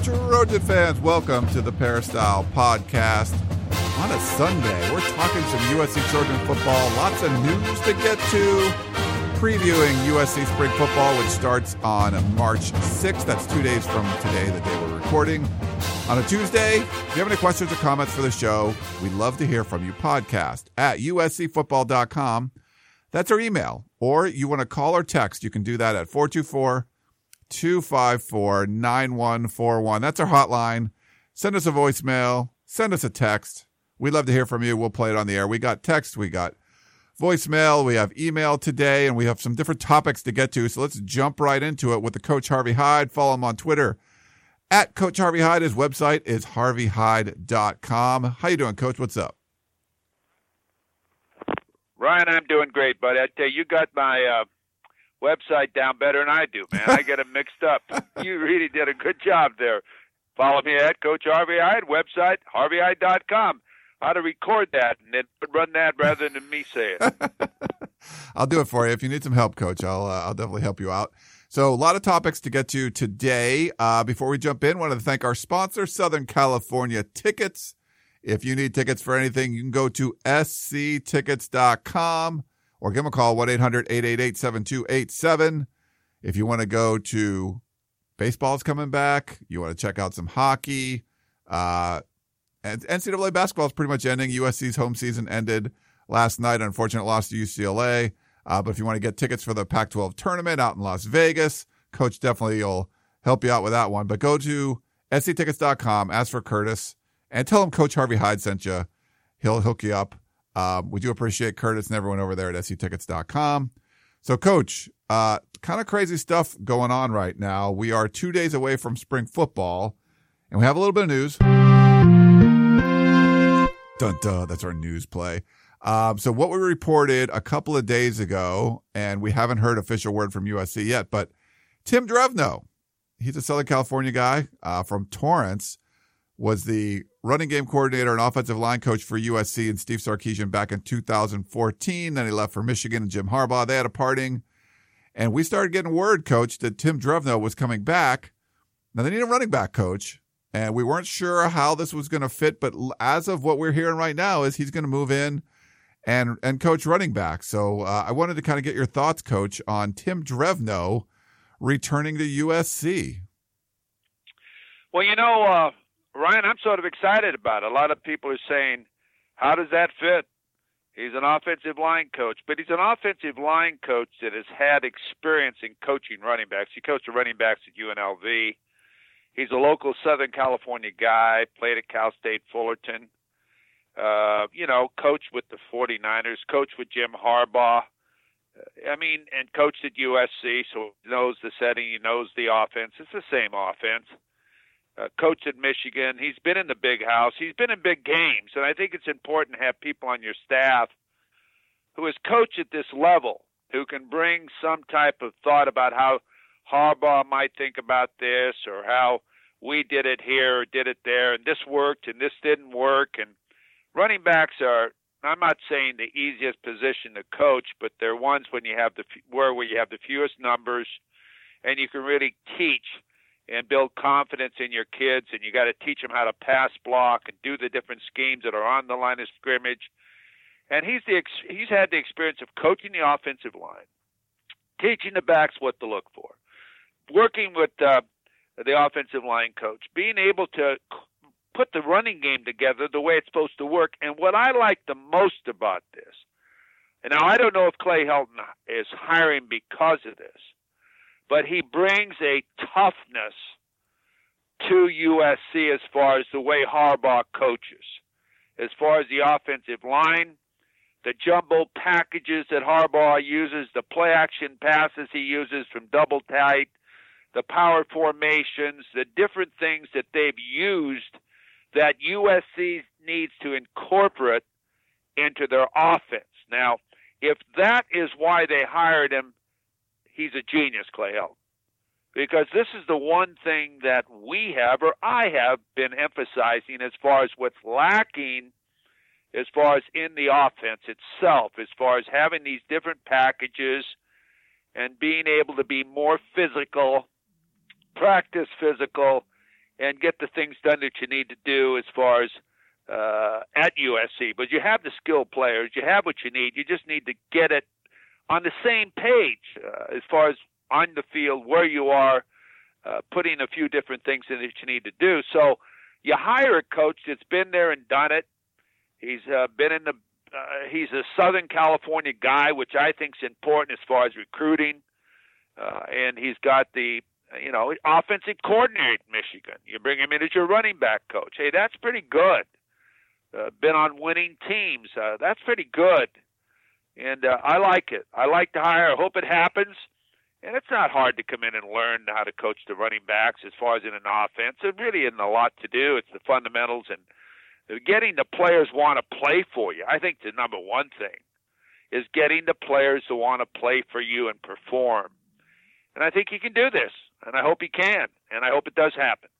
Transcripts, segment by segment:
Trojan fans. Welcome to the Peristyle Podcast. On a Sunday, we're talking some USC Trojan football. Lots of news to get to. Previewing USC spring football, which starts on March 6th. That's two days from today, the day we're recording. On a Tuesday, if you have any questions or comments for the show, we'd love to hear from you. Podcast at uscfootball.com. That's our email. Or you want to call or text, you can do that at 424 254 9141. That's our hotline. Send us a voicemail, send us a text. We'd love to hear from you. We'll play it on the air. We got text, we got voicemail, we have email today, and we have some different topics to get to. So let's jump right into it with the Coach Harvey Hyde. Follow him on Twitter at Coach Harvey Hyde. His website is harveyhyde.com. How you doing, Coach? What's up? Ryan, I'm doing great, buddy. I tell you, you got my uh, website down better than I do, man. I get them mixed up. you really did a good job there. Follow me at Coach Harvey Hyde, website, harveyhyde.com. How to record that and then run that rather than me say it. I'll do it for you. If you need some help, Coach, I'll, uh, I'll definitely help you out. So, a lot of topics to get to today. Uh, before we jump in, I want to thank our sponsor, Southern California Tickets. If you need tickets for anything, you can go to sctickets.com or give them a call 1-800-888-7287 if you want to go to baseball's coming back you want to check out some hockey uh and ncaa basketball is pretty much ending. Usc's home season ended last night. Unfortunate loss to ucla uh, but if you want to get tickets for the pac 12 tournament out in las vegas coach definitely will help you out with that one. But go to sctickets.com ask for curtis and tell him coach harvey hyde sent you. He'll hook you up um, we do appreciate Curtis and everyone over there at sctickets.com. So, Coach, uh, kind of crazy stuff going on right now. We are two days away from spring football, and we have a little bit of news. Dun dun, that's our news play. Um, so, what we reported a couple of days ago, and we haven't heard official word from USC yet, but Tim Drevno, he's a Southern California guy uh, from Torrance, was the running game coordinator and offensive line coach for USC and Steve Sarkisian back in 2014. Then he left for Michigan and Jim Harbaugh. They had a parting. And we started getting word, coach, that Tim Drevno was coming back. Now they need a running back coach. And we weren't sure how this was going to fit, but as of what we're hearing right now, is he's going to move in and and coach running back. So uh, I wanted to kind of get your thoughts, coach, on Tim Drevno returning to USC. Well, you know, uh, Ryan, I'm sort of excited about it. A lot of people are saying, how does that fit? He's an offensive line coach, but he's an offensive line coach that has had experience in coaching running backs. He coached the running backs at UNLV. He's a local Southern California guy, played at Cal State Fullerton. Uh, you know, coached with the 49ers, coached with Jim Harbaugh. I mean, and coached at USC, so knows the setting, he knows the offense. It's the same offense uh, coached at Michigan. He's been in the big house. He's been in big games, and I think it's important to have people on your staff who has coached at this level, who can bring some type of thought about how Harbaugh might think about this, or how we did it here or did it there, and this worked and this didn't work. And running backs are. I'm not saying the easiest position to coach, but they're ones when you have the where where you have the fewest numbers, and you can really teach and build confidence in your kids and you got to teach them how to pass block and do the different schemes that are on the line of scrimmage. And he's the he's had the experience of coaching the offensive line teaching the backs what to look for working with uh, the offensive line coach being able to put the running game together the way it's supposed to work. And what i like the most about this and now i don't know if clay helton is hiring because of this but he brings a toughness to USC as far as the way Harbaugh coaches, as far as the offensive line, the jumbo packages that Harbaugh uses, the play action passes he uses from double tight, the power formations, the different things that they've used that USC needs to incorporate into their offense. Now, if that is why they hired him, he's a genius, Clay Helton. Because this is the one thing that we have, or I have, been emphasizing as far as what's lacking as far as in the offense itself, as far as having these different packages and being able to be more physical, practice physical, and get the things done that you need to do as far as uh, at USC. But you have the skilled players, you have what you need. You just need to get it on the same page uh, as far as on the field where you are, uh, putting a few different things in that you need to do. So you hire a coach that's been there and done it. He's uh, been in the. Uh, he's a Southern California guy, which I think is important as far as recruiting. Uh, and he's got the you know offensive coordinator at Michigan. You bring him in as your running back coach. Hey, that's pretty good. Uh, been on winning teams. Uh, that's pretty good. And uh, I like it. I like to hire. I hope it happens. And it's not hard to come in and learn how to coach the running backs as far as in an offense. It really isn't a lot to do. It's the fundamentals and getting the players want to play for you. I think the number one thing is getting the players to want to play for you and perform. And I think he can do this, and I hope he can, and I hope it does happen.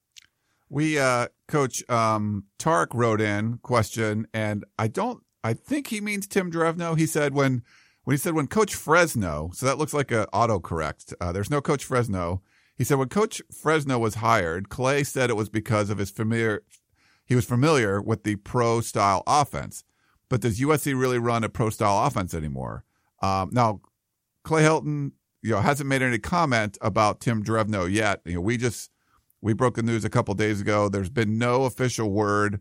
We, uh, Coach um, Tark wrote in question, and I don't. I think he means Tim Drevno. He said when when he said when Coach Fresno, so that looks like an autocorrect. Uh, there's no Coach Fresno. He said when Coach Fresno was hired, Clay said it was because of his familiar he was familiar with the pro style offense. But does USC really run a pro style offense anymore? Um, now, Clay Helton, you know, hasn't made any comment about Tim Drevno yet. You know, we just we broke the news a couple days ago. There's been no official word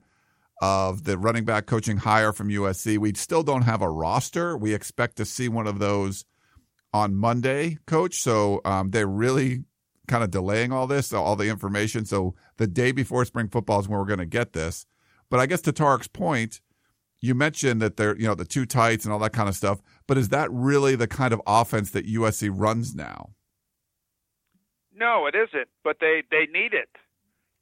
of the running back coaching hire from USC. We still don't have a roster. We expect to see one of those on Monday, coach. So um, they're really kind of delaying all this, all the information. So the day before spring football is when we're going to get this. But I guess to Tarek's point, you mentioned that they're, you know, the two tights and all that kind of stuff. But is that really the kind of offense that USC runs now? No, it isn't. But they they need it.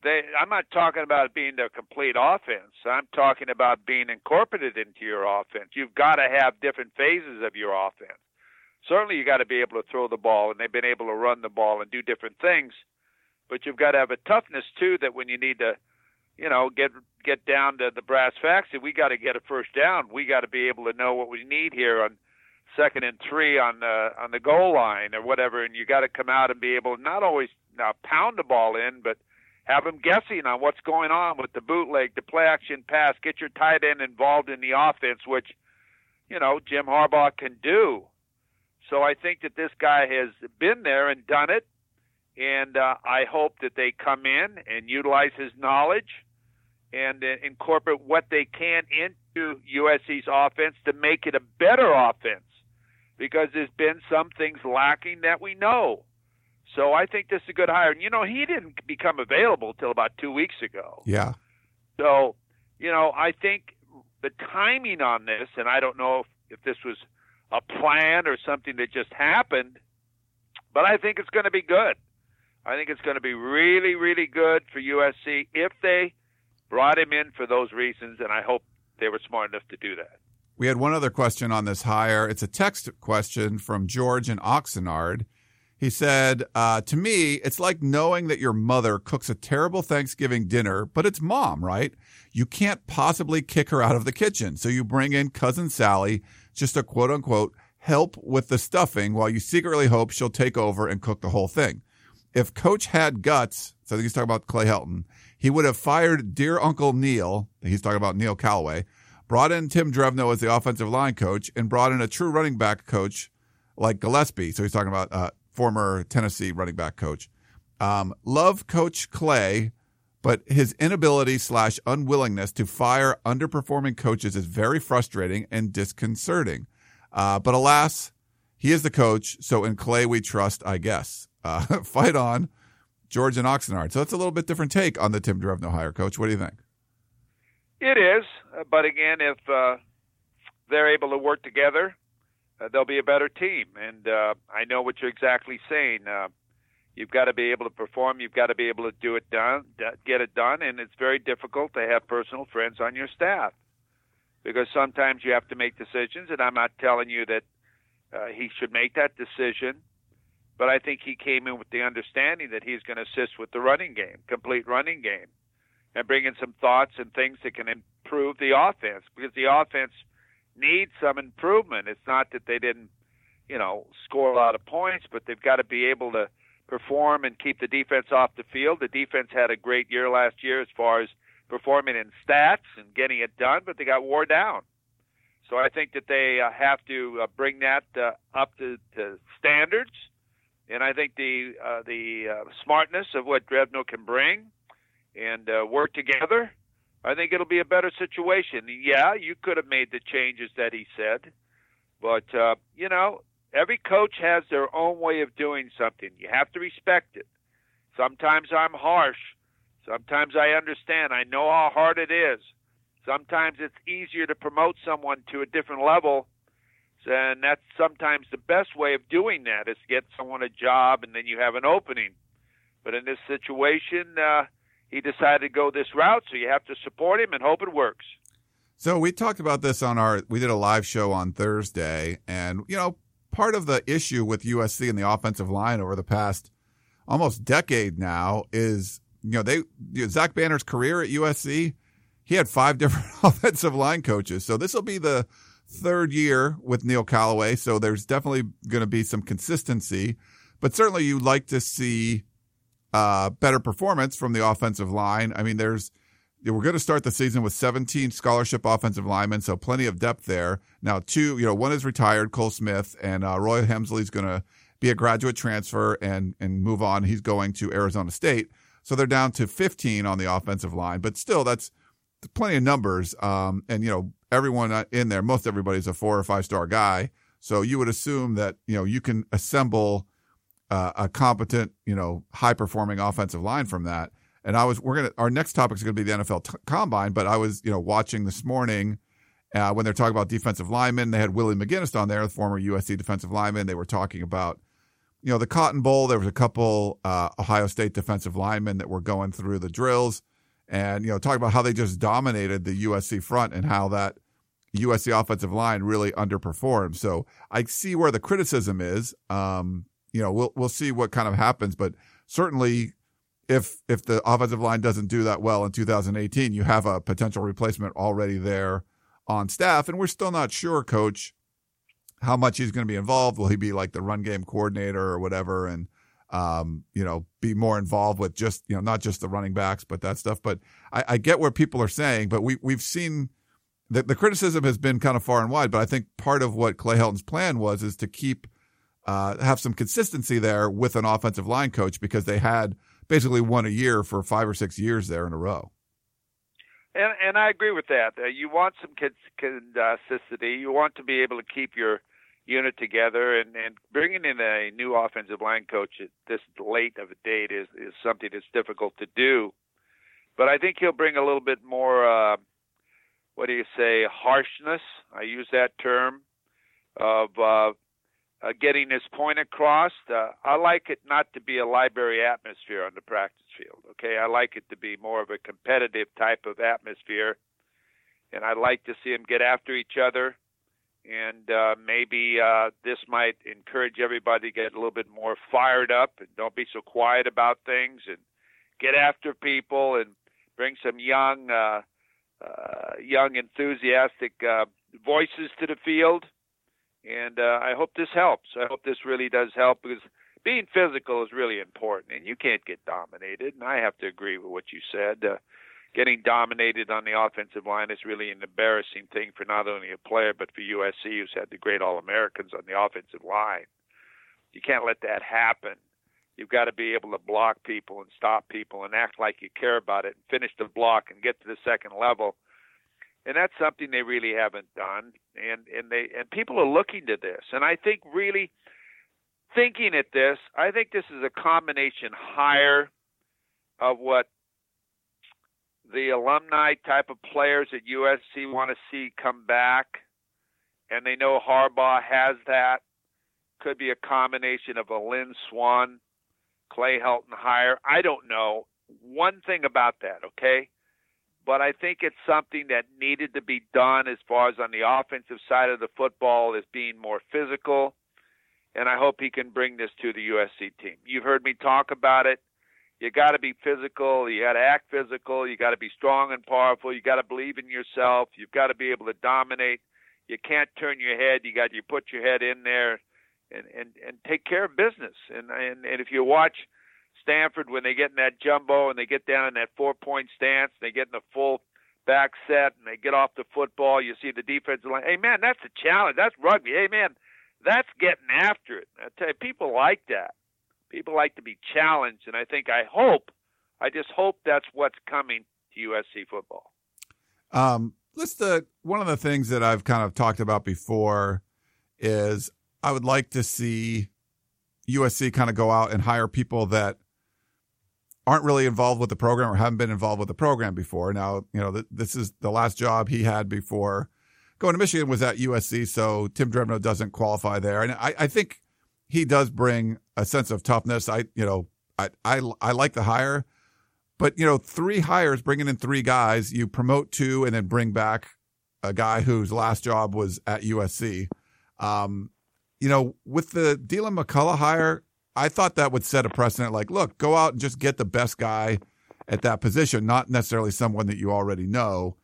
They, I'm not talking about being the complete offense. I'm talking about being incorporated into your offense. You've got to have different phases of your offense certainly you got to be able to throw the ball, and they've been able to run the ball and do different things. But you've got to have a toughness too that when you need to, you know, get get down to the brass tacks, that we got to get a first down. We got to be able to know what we need here on second and three on the on the goal line or whatever, and you got to come out and be able to not always now pound the ball in, but have them guessing on what's going on with the bootleg, the play action pass, get your tight end involved in the offense, which you know Jim Harbaugh can do. So I think that this guy has been there and done it, and uh, I hope that they come in and utilize his knowledge and uh, incorporate what they can into USC's offense to make it a better offense. Because there's been some things lacking that we know. So I think this is a good hire. And you know, he didn't become available till about two weeks ago. Yeah. So, you know, I think the timing on this, and I don't know if, if this was a plan or something that just happened. But I think it's going to be good. I think it's going to be really, really good for USC if they brought him in for those reasons, and I hope they were smart enough to do that. We had one other question on this hire. It's a text question from George in Oxnard. He said, uh, To me, it's like knowing that your mother cooks a terrible Thanksgiving dinner, but it's mom, right? You can't possibly kick her out of the kitchen. So you bring in cousin Sally just to quote unquote help with the stuffing while you secretly hope she'll take over and cook the whole thing. If coach had guts, so I think he's talking about Clay Helton, he would have fired dear Uncle Neil. He's talking about Neil Callaway, brought in Tim Drevno as the offensive line coach, and brought in a true running back coach like Gillespie. So he's talking about uh, former Tennessee running back coach. Um, love Coach Clay, but his inability slash unwillingness to fire underperforming coaches is very frustrating and disconcerting. Uh, but alas, he is the coach, so in Clay we trust, I guess. Uh, fight on, George and Oxnard. So that's a little bit different take on the Tim Drevno hire, coach. What do you think? It is, uh, but again, if uh, they're able to work together, uh, they'll be a better team. And uh, I know what you're exactly saying. Uh, You've got to be able to perform. You've got to be able to do it done, get it done, and it's very difficult to have personal friends on your staff because sometimes you have to make decisions. And I'm not telling you that uh, he should make that decision, but I think he came in with the understanding that he's going to assist with the running game, complete running game, and bring in some thoughts and things that can improve the offense because the offense needs some improvement. It's not that they didn't, you know, score a lot of points, but they've got to be able to perform and keep the defense off the field. The defense had a great year last year as far as performing in stats and getting it done, but they got wore down. So I think that they uh, have to uh, bring that uh, up to, to standards, and I think the uh, the uh, smartness of what Drevno can bring and uh, work together. I think it'll be a better situation. Yeah, you could have made the changes that he said, but uh, you know every coach has their own way of doing something. You have to respect it. Sometimes I'm harsh. Sometimes I understand. I know how hard it is. Sometimes it's easier to promote someone to a different level. And that's sometimes the best way of doing that is get someone a job and then you have an opening. But in this situation, uh, he decided to go this route, so you have to support him and hope it works. So we talked about this on our we did a live show on Thursday and you know part of the issue with USC and the offensive line over the past almost decade now is, you know, they, you know, Zach Banner's career at USC, he had five different offensive line coaches. So this will be the third year with Neil Callaway. So there's definitely going to be some consistency, but certainly you like to see, uh, better performance from the offensive line. I mean, there's, we're going to start the season with 17 scholarship offensive linemen, so plenty of depth there. Now, two, you know, one is retired, Cole Smith, and uh, Roy Hemsley's going to be a graduate transfer and and move on. He's going to Arizona State, so they're down to 15 on the offensive line, but still, that's plenty of numbers. Um, and you know, everyone in there, most everybody's a four or five star guy, so you would assume that you know you can assemble uh, a competent, you know, high performing offensive line from that. And I was, we're going to, our next topic is going to be the NFL t- combine, but I was, you know, watching this morning uh, when they're talking about defensive linemen. They had Willie McGinest on there, the former USC defensive lineman. They were talking about, you know, the Cotton Bowl. There was a couple uh, Ohio State defensive linemen that were going through the drills and, you know, talking about how they just dominated the USC front and how that USC offensive line really underperformed. So I see where the criticism is. Um, you know, we'll, we'll see what kind of happens, but certainly if if the offensive line doesn't do that well in 2018, you have a potential replacement already there on staff, and we're still not sure, Coach, how much he's going to be involved. Will he be like the run game coordinator or whatever, and um, you know, be more involved with just you know not just the running backs, but that stuff. But I, I get where people are saying, but we we've seen. The, the criticism has been kind of far and wide, but I think part of what Clay Helton's plan was is to keep uh, have some consistency there with an offensive line coach because they had basically won a year for five or six years there in a row. And and I agree with that. Uh, you want some consistency. You want to be able to keep your unit together, and and bringing in a new offensive line coach at this late of a date is is something that's difficult to do. But I think he'll bring a little bit more. Uh, what do you say? Harshness. I use that term of uh, uh, getting his point across. Uh, I like it not to be a library atmosphere on the practice field. Okay, I like it to be more of a competitive type of atmosphere, and I like to see them get after each other. And uh, maybe uh, this might encourage everybody to get a little bit more fired up and don't be so quiet about things and get after people and bring some young, uh, uh, young enthusiastic uh, voices to the field and uh, I hope this helps. I hope this really does help because being physical is really important, and you can't get dominated. And I have to agree with what you said. Uh, getting dominated on the offensive line is really an embarrassing thing for not only a player but for USC, who's had the great All Americans on the offensive line. You can't let that happen. You've got to be able to block people and stop people and act like you care about it and finish the block and get to the second level and that's something they really haven't done and and they and people are looking to this and i think really thinking at this i think this is a combination higher of what the alumni type of players at usc want to see come back and they know harbaugh has that could be a combination of a Lynn Swann, Clay Helton hire. I don't know one thing about that, okay? But I think it's something that needed to be done as far as on the offensive side of the football is being more physical. And I hope he can bring this to the USC team. You've heard me talk about it. You got to be physical. You got to act physical. You got to be strong and powerful. You got to believe in yourself. You've got to be able to dominate. You can't turn your head. You got you put your head in there and and and take care of business. And and and if you watch Stanford when they get in that jumbo and they get down in that four point stance, they get in the full back set and they get off the football. You see the defensive line. Hey man, that's a challenge. That's rugby. Hey man, that's getting after it. I tell you, people like that. People like to be challenged, and I think I hope, I just hope that's what's coming to USC football. Um, let's the one of the things that I've kind of talked about before is I would like to see USC kind of go out and hire people that aren't really involved with the program or haven't been involved with the program before. Now, you know, th- this is the last job he had before going to Michigan was at USC, so Tim Drevno doesn't qualify there. And I, I think he does bring a sense of toughness. I, you know, I, I, I like the hire, but you know, three hires, bringing in three guys, you promote two and then bring back a guy whose last job was at USC. Um, you know, with the Deland McCullough hire, I thought that would set a precedent. Like, look, go out and just get the best guy at that position, not necessarily someone that you already know.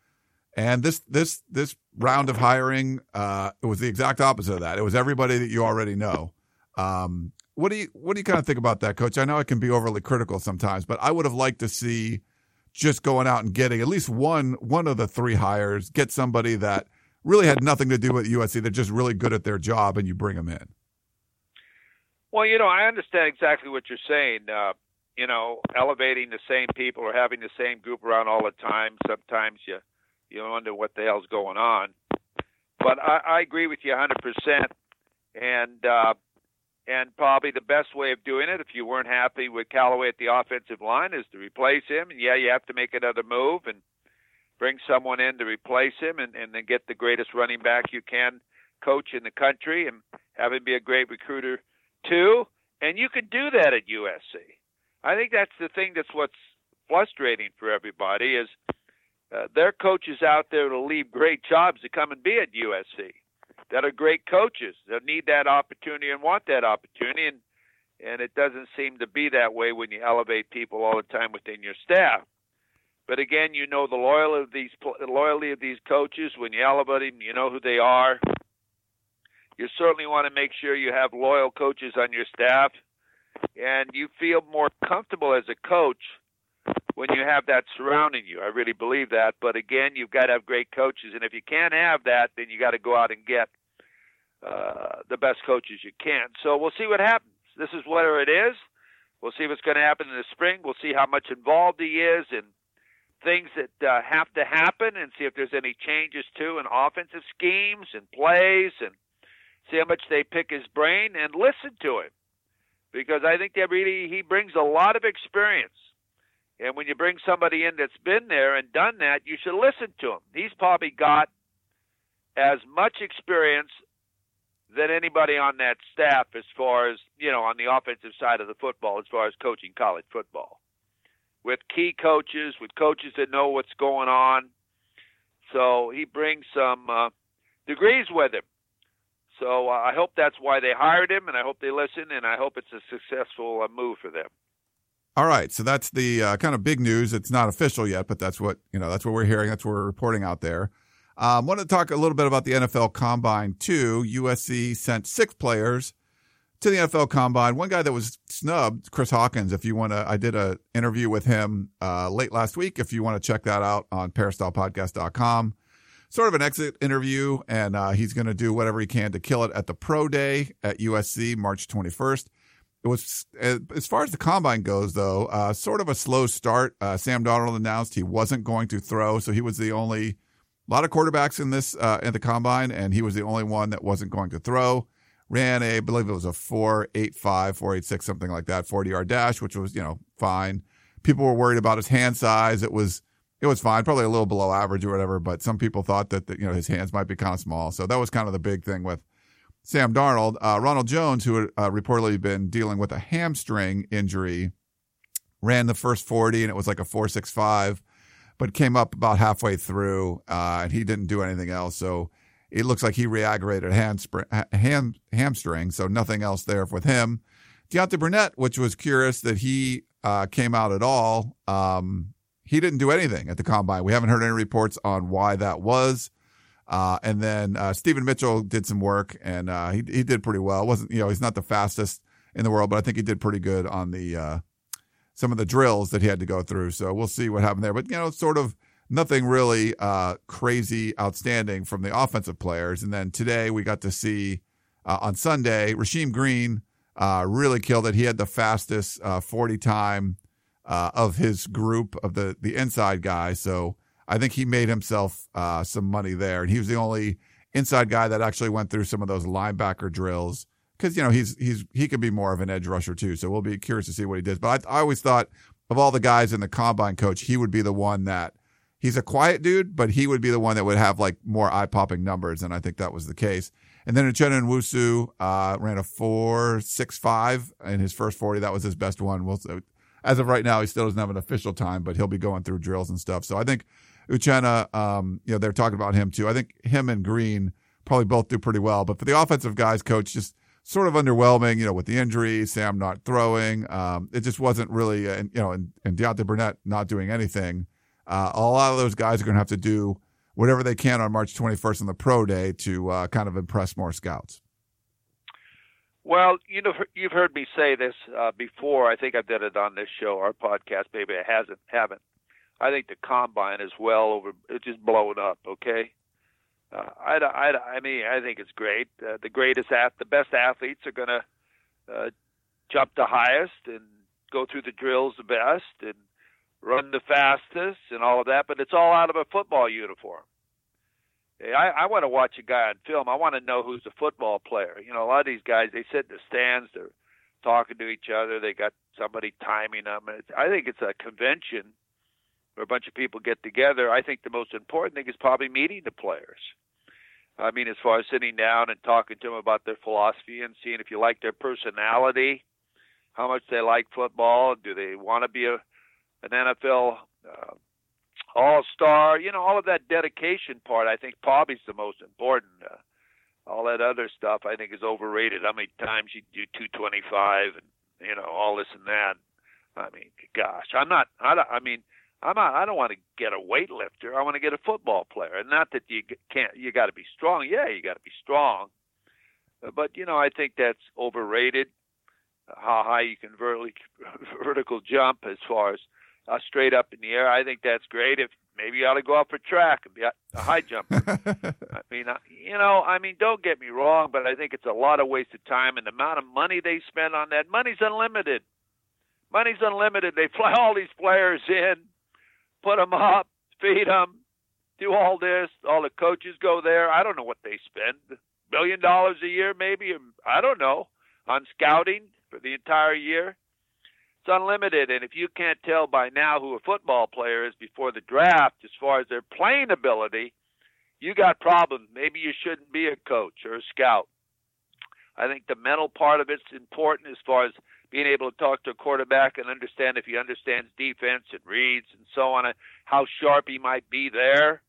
And this this this round of hiring, uh, it was the exact opposite of that. It was everybody that you already know. Um, what do you what do you kind of think about that, Coach? I know I can be overly critical sometimes, but I would have liked to see just going out and getting at least one one of the three hires, get somebody that really had nothing to do with USC. They're just really good at their job, and you bring them in. Well, you know, I understand exactly what you're saying. Uh, you know, elevating the same people or having the same group around all the time. Sometimes you you wonder what the hell's going on. But I, I agree with you 100%. And uh, and probably the best way of doing it, if you weren't happy with Callaway at the offensive line, is to replace him. And yeah, you have to make another move and bring someone in to replace him, and, and then get the greatest running back you can coach in the country, and have him be a great recruiter too. And you can do that at USC. I think that's the thing that's what's frustrating for everybody is uh, there are coaches out there to leave great jobs to come and be at USC that are great coaches that need that opportunity and want that opportunity and and it doesn't seem to be that way when you elevate people all the time within your staff. But again, you know the loyalty of these loyalty of these coaches when you elevate them, you know who they are. You certainly want to make sure you have loyal coaches on your staff, and you feel more comfortable as a coach when you have that surrounding you. I really believe that. But again, you've got to have great coaches, and if you can't have that, then you got to go out and get uh, the best coaches you can. So we'll see what happens. This is whatever it is. We'll see what's going to happen in the spring. We'll see how much involved he is and things that uh, have to happen, and see if there's any changes too in offensive schemes and plays, and see how much they pick his brain and listen to him, because I think that really he brings a lot of experience and when you bring somebody in that's been there and done that, you should listen to him. He's probably got as much experience than anybody on that staff as far as, you know, on the offensive side of the football, as far as coaching college football. With key coaches, with coaches that know what's going on. So he brings some uh, degrees with him. So uh, I hope that's why they hired him, and I hope they listen, and I hope it's a successful uh, move for them. All right, so that's the uh, kind of big news. It's not official yet, but that's what you know. That's what we're hearing. That's what we're reporting out there. Um, want to talk a little bit about the NFL Combine too. USC sent six players to the NFL Combine. One guy that was snubbed, Chris Hawkins. If you want to, I did an interview with him uh, late last week. If you want to check that out on peristylepodcast.com. Sort of an exit interview, and uh, he's going to do whatever he can to kill it at the Pro Day at USC, March 21st. It was as far as the combine goes, though, uh, sort of a slow start. Uh, Sam Darnold announced he wasn't going to throw, so he was the only. A lot of quarterbacks in this uh, in the combine, and he was the only one that wasn't going to throw. Ran a, I believe it was a four eight five, four eight six, something like that, forty yard dash, which was you know fine. People were worried about his hand size. It was it was fine, probably a little below average or whatever. But some people thought that the, you know his hands might be kind of small, so that was kind of the big thing with Sam Darnold. Uh, Ronald Jones, who had uh, reportedly been dealing with a hamstring injury, ran the first 40 and it was like a 465, but came up about halfway through uh, and he didn't do anything else. So it looks like he re-aggravated a ham, hamstring, so nothing else there with him. Deontay Burnett, which was curious that he uh, came out at all. Um, he didn't do anything at the combine. We haven't heard any reports on why that was. Uh, and then uh, Stephen Mitchell did some work, and uh, he he did pretty well. wasn't you know he's not the fastest in the world, but I think he did pretty good on the uh, some of the drills that he had to go through. So we'll see what happened there. But you know, sort of nothing really uh, crazy, outstanding from the offensive players. And then today we got to see uh, on Sunday, Rasheem Green really killed it. He had the fastest 40 time uh, of his group of the the inside guy. So I think he made himself uh, some money there, and he was the only inside guy that actually went through some of those linebacker drills because you know he's he's he could be more of an edge rusher too. So we'll be curious to see what he does. But I, I always thought of all the guys in the combine coach, he would be the one that he's a quiet dude, but he would be the one that would have like more eye popping numbers, and I think that was the case. And then Uchenna Nwosu uh, ran a four six five in his first forty. That was his best one. We'll, as of right now, he still doesn't have an official time, but he'll be going through drills and stuff. So I think Uchenna, um, you know, they're talking about him too. I think him and Green probably both do pretty well. But for the offensive guys, coach just sort of underwhelming, you know, with the injury, Sam not throwing. Um, it just wasn't really, uh, you know, and, and Deontay Burnett not doing anything. Uh, a lot of those guys are going to have to do whatever they can on March 21st on the pro day to uh, kind of impress more scouts. Well, you know, you've heard me say this uh, before. I think I did it on this show, our podcast. Maybe I hasn't, haven't. I think the combine is well over. It's just blowing up. Okay. Uh, I, I, I mean, I think it's great. Uh, the greatest, ath- the best athletes are going to uh, jump the highest and go through the drills the best and run the fastest and all of that, but it's all out of a football uniform. I, I want to watch a guy on film. I want to know who's a football player. You know, a lot of these guys they sit in the stands, they're talking to each other. They got somebody timing them. And It's, I think it's a convention where a bunch of people get together. I think the most important thing is probably meeting the players. I mean, as far as sitting down and talking to them about their philosophy and seeing if you like their personality, how much they like football, do they want to be a an NFL uh, All Star. You know, all of that dedication part. I think probably is the most important. Uh, all that other stuff I think is overrated. How many times you do 225 and you know all this and that. I mean, gosh, I'm not. I, don't, I mean, I'm not. I don't want to get a weightlifter. I want to get a football player. And not that you can't. You got to be strong. Yeah, you got to be strong. But you know, I think that's overrated. How high you can vertically vertical jump as far as uh, straight up in the air. I think that's great. If maybe you ought to go out for track and be a high jumper. I mean, uh, you know, I mean, don't get me wrong, but I think it's a lot of wasted time and the amount of money they spend on that. Money's unlimited. Money's unlimited. They fly all these players in, put them up, feed them, do all this. All the coaches go there. I don't know what they spend. Billion dollars a year, maybe. I don't know on scouting for the entire year. Unlimited, and if you can't tell by now who a football player is before the draft, as far as their playing ability, you got problems. Maybe you shouldn't be a coach or a scout. I think the mental part of it's important as far as being able to talk to a quarterback and understand if he understands defense and reads and so on, how sharp he might be there.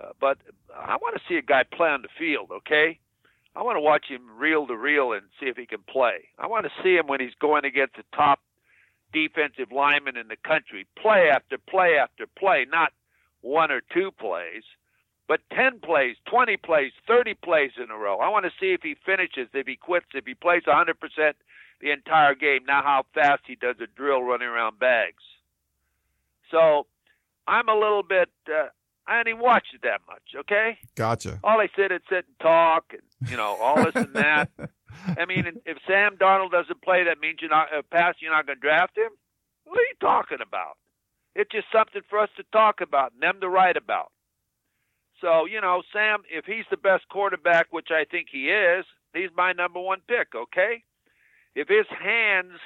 Uh, but I want to see a guy play on the field, okay? I want to watch him reel to reel and see if he can play. I want to see him when he's going against the top defensive linemen in the country, play after play after play, not one or two plays, but 10 plays, 20 plays, 30 plays in a row. I want to see if he finishes, if he quits, if he plays 100% the entire game, now how fast he does a drill running around bags. So I'm a little bit, uh, I didn't even watch it that much, okay? Gotcha. All they said is sit and talk and, you know, all this and that. I mean, if Sam Darnold doesn't play, that means you're not uh, pass. You're not going to draft him. What are you talking about? It's just something for us to talk about and them to write about. So you know, Sam, if he's the best quarterback, which I think he is, he's my number one pick. Okay, if his hands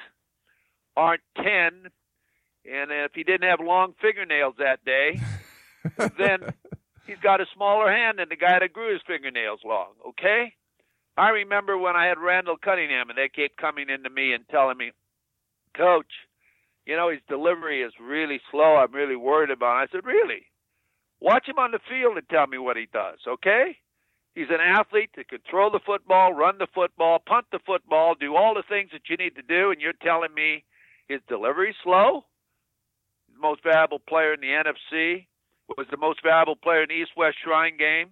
aren't ten, and if he didn't have long fingernails that day, then he's got a smaller hand than the guy that grew his fingernails long. Okay. I remember when I had Randall Cunningham, and they kept coming into me and telling me, Coach, you know, his delivery is really slow. I'm really worried about it. I said, Really? Watch him on the field and tell me what he does, okay? He's an athlete that can throw the football, run the football, punt the football, do all the things that you need to do, and you're telling me his delivery's slow? Most valuable player in the NFC was the most valuable player in the East West Shrine game.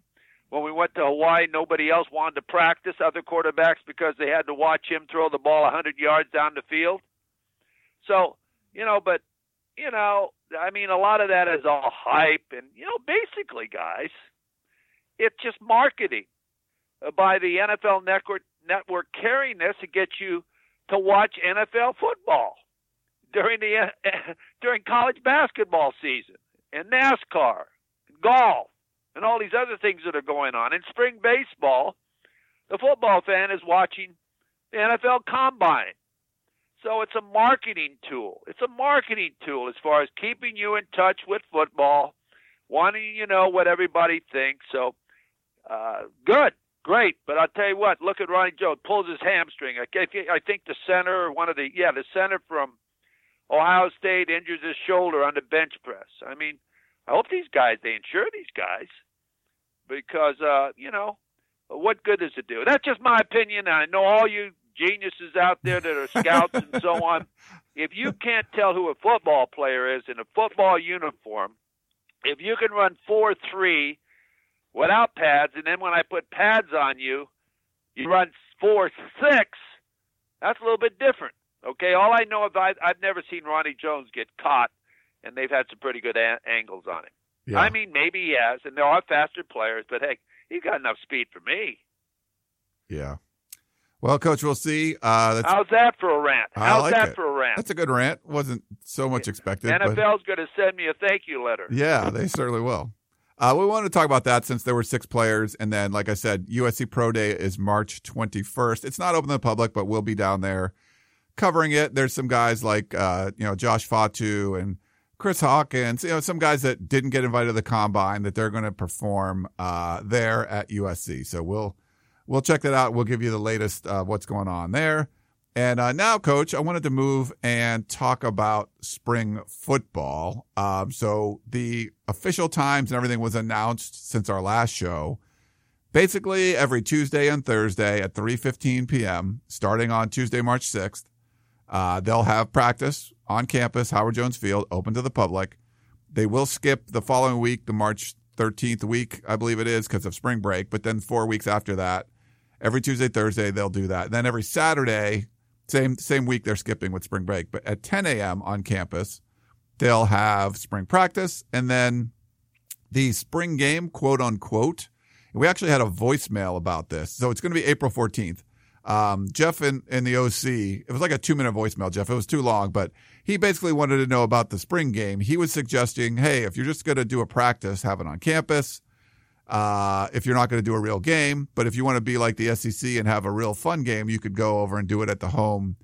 When we went to Hawaii, nobody else wanted to practice other quarterbacks because they had to watch him throw the ball 100 yards down the field. So, you know, but, you know, I mean, a lot of that is all hype. And, you know, basically, guys, it's just marketing by the NFL network, network carrying this to get you to watch NFL football during the during college basketball season and NASCAR, golf, and all these other things that are going on. In spring baseball, the football fan is watching the NFL combine. So it's a marketing tool. It's a marketing tool as far as keeping you in touch with football, wanting you know what everybody thinks. So uh, good, great. But I'll tell you what. Look at Ronnie Jones pulls his hamstring. I think the center, one of the yeah, the center from Ohio State injures his shoulder on the bench press. I mean, I hope these guys they insure these guys because uh, you know what good does it do? That's just my opinion. I know all you geniuses out there that are scouts and so on. If you can't tell who a football player is in a football uniform, if you can run four three without pads, and then when I put pads on you, you run four six. That's a little bit different. Okay, all I know is I've never seen Ronnie Jones get caught, and they've had some pretty good a- angles on him. Yeah. I mean, maybe he has, and there are faster players, but hey, he's got enough speed for me. Yeah. Well, Coach, we'll see. Uh, How's that for a rant? How's like that it. for a rant? That's a good rant. Wasn't so much expected. NFL's going to send me a thank you letter. Yeah, they certainly will. Uh, we wanted to talk about that since there were six players, and then, like I said, USC Pro Day is March 21st. It's not open to the public, but we'll be down there covering it. There's some guys like uh, you know Josh Fatu and Chris Hawkins, you know, some guys that didn't get invited to the combine that they're going to perform uh, there at USC. So we'll we'll check that out. We'll give you the latest uh, what's going on there. And uh, now, Coach, I wanted to move and talk about spring football. Um, so the official times and everything was announced since our last show. Basically, every Tuesday and Thursday at 3:15 p.m., starting on Tuesday, March 6th, uh, they'll have practice on campus, Howard Jones Field, open to the public. They will skip the following week, the March 13th week, I believe it is, because of spring break. But then four weeks after that, every Tuesday, Thursday, they'll do that. Then every Saturday, same same week, they're skipping with spring break. But at 10 a.m. on campus, they'll have spring practice and then the spring game, quote unquote. We actually had a voicemail about this. So it's going to be April 14th. Um, Jeff in, in the OC, it was like a two minute voicemail, Jeff. It was too long, but he basically wanted to know about the spring game. He was suggesting, hey, if you're just going to do a practice, have it on campus. Uh, if you're not going to do a real game, but if you want to be like the SEC and have a real fun game, you could go over and do it at the home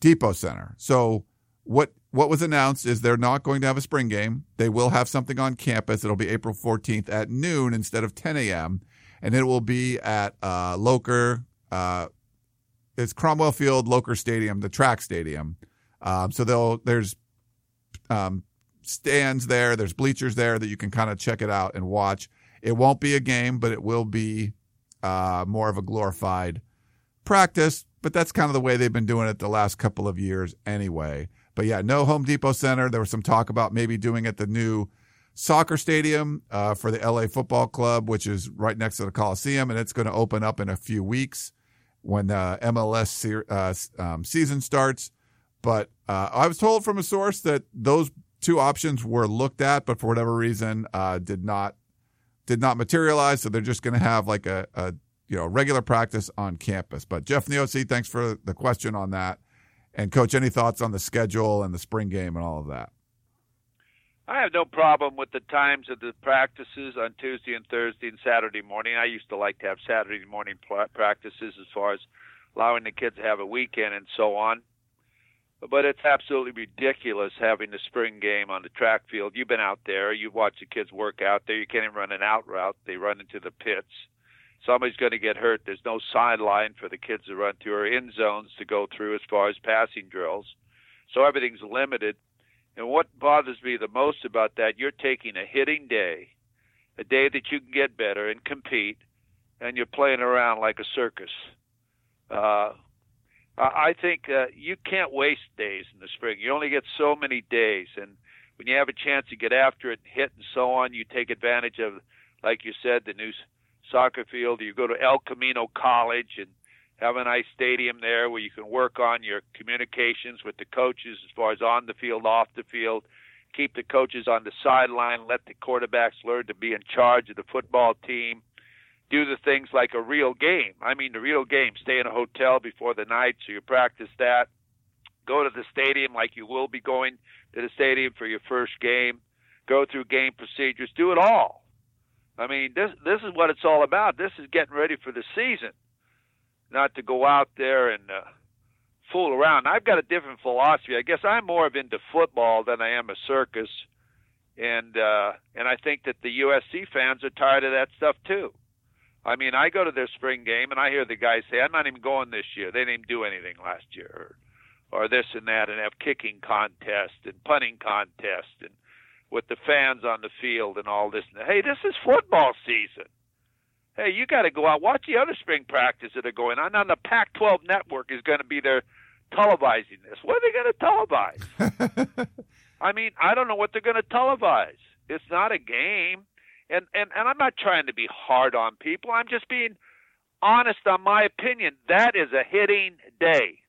Depot Center. So what what was announced is they're not going to have a spring game. They will have something on campus. It'll be April 14th at noon instead of 10 a.m. And it will be at uh, Loker uh, it's Cromwell Field, Loker Stadium, the track stadium. Um, so they'll there's um, stands there, there's bleachers there that you can kind of check it out and watch. It won't be a game, but it will be uh, more of a glorified practice. But that's kind of the way they've been doing it the last couple of years anyway. But yeah, no Home Depot Center. There was some talk about maybe doing it the new soccer stadium uh, for the LA Football Club, which is right next to the Coliseum, and it's going to open up in a few weeks when the MLS se- uh, um, season starts. But uh, I was told from a source that those two options were looked at, but for whatever reason, uh, did not did not materialize. So they're just going to have like a, a, you know regular practice on campus. But Jeff OC, thanks for the question on that. And coach, any thoughts on the schedule and the spring game and all of that? I have no problem with the times of the practices on Tuesday and Thursday and Saturday morning. I used to like to have Saturday morning practices as far as allowing the kids to have a weekend and so on. But it's absolutely ridiculous having the spring game on the track field. You've been out there, you've watched the kids work out there. You can't even run an out route, they run into the pits. somebody's going to get hurt. There's no sideline for the kids to run through or end zones to go through as far as passing drills. So everything's limited. And what bothers me the most about that, you're taking a hitting day, a day that you can get better and compete, and you're playing around like a circus. Uh, I think uh, you can't waste days in the spring. You only get so many days, and when you have a chance to get after it hit and so on, you take advantage of, like you said, the new soccer field. You go to El Camino College and have a nice stadium there where you can work on your communications with the coaches as far as on the field, off the field. Keep the coaches on the sideline. Let the quarterbacks learn to be in charge of the football team. Do the things like a real game. I mean, the real game. Stay in a hotel before the night so you practice that. Go to the stadium like you will be going to the stadium for your first game. Go through game procedures. Do it all. I mean, this this is what it's all about. This is getting ready for the season, not to go out there and uh, fool around. I've got a different philosophy. I guess I'm more of into football than I am a circus, and uh, and I think that the USC fans are tired of that stuff too. I mean, I go to their spring game and I hear the guys say, "I'm not even going this year. They didn't even do anything last year." Or, or this and that, and have kicking contests and punting contests and with the fans on the field and all this. And, Hey, this is football season. Hey, you got to go out watch the other spring practices that are going on. Now the Pac-12 network is going to be there televising this. What are they going to televise? I mean, I don't know what they're going to televise. It's not a game, and and and I'm not trying to be hard on people. I'm just being honest on my opinion. That is a hitting day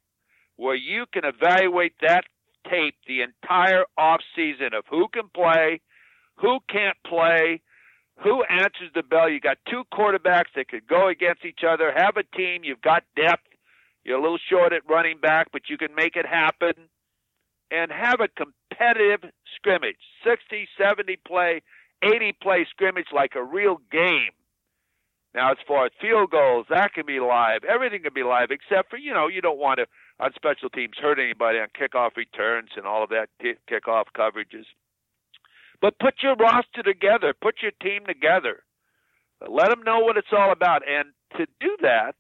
where you can evaluate that tape the entire off season of who can play, who can't play, who answers the bell. You got two quarterbacks that could go against each other. Have a team. You've got depth. You're a little short at running back, but you can make it happen. And have a competitive scrimmage 60, 70 play, 80 play scrimmage like a real game. Now, as far as field goals, that can be live. Everything can be live, except for, you know, you don't want to on special teams hurt anybody on kickoff returns and all of that kickoff coverages. But put your roster together, put your team together, let them know what it's all about. And to do that,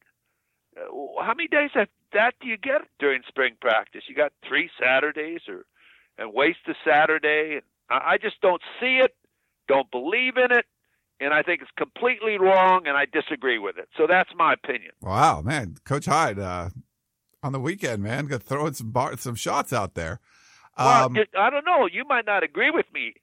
uh, how many days of that do you get during spring practice? You got three Saturdays, or and waste a Saturday. I just don't see it, don't believe in it, and I think it's completely wrong, and I disagree with it. So that's my opinion. Wow, man, Coach Hyde, uh, on the weekend, man. Throwing some bar, some shots out there. Um, well, I don't know. You might not agree with me,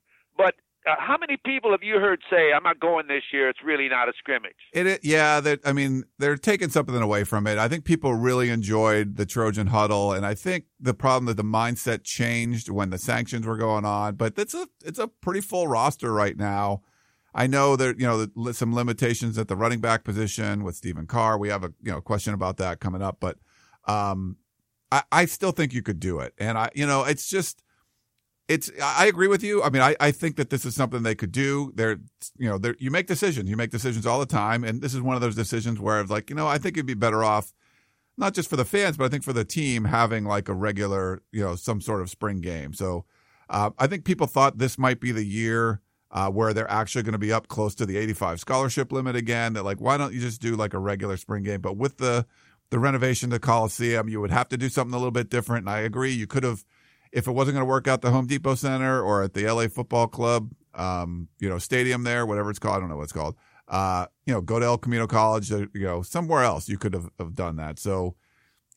uh, how many people have you heard say, "I'm not going this year"? It's really not a scrimmage. It, yeah. I mean, they're taking something away from it. I think people really enjoyed the Trojan huddle, and I think the problem that the mindset changed when the sanctions were going on. But it's a it's a pretty full roster right now. I know that you know some limitations at the running back position with Stephen Carr. We have a you know question about that coming up, but um, I, I still think you could do it. And I, you know, it's just, it's, I agree with you. I mean, I, I think that this is something they could do. They're, you know, they're, you make decisions, you make decisions all the time. And this is one of those decisions where it's like, you know, I think it'd be better off, not just for the fans, but I think for the team having like a regular, you know, some sort of spring game. So, uh, I think people thought this might be the year uh, where they're actually going to be up close to the 85 scholarship limit again. That like, why don't you just do like a regular spring game? But with the the renovation the Coliseum. You would have to do something a little bit different. And I agree. You could have, if it wasn't going to work out the Home Depot Center or at the LA Football Club, um, you know, stadium there, whatever it's called. I don't know what it's called. Uh, you know, go to El Camino College, uh, you know, somewhere else you could have, have done that. So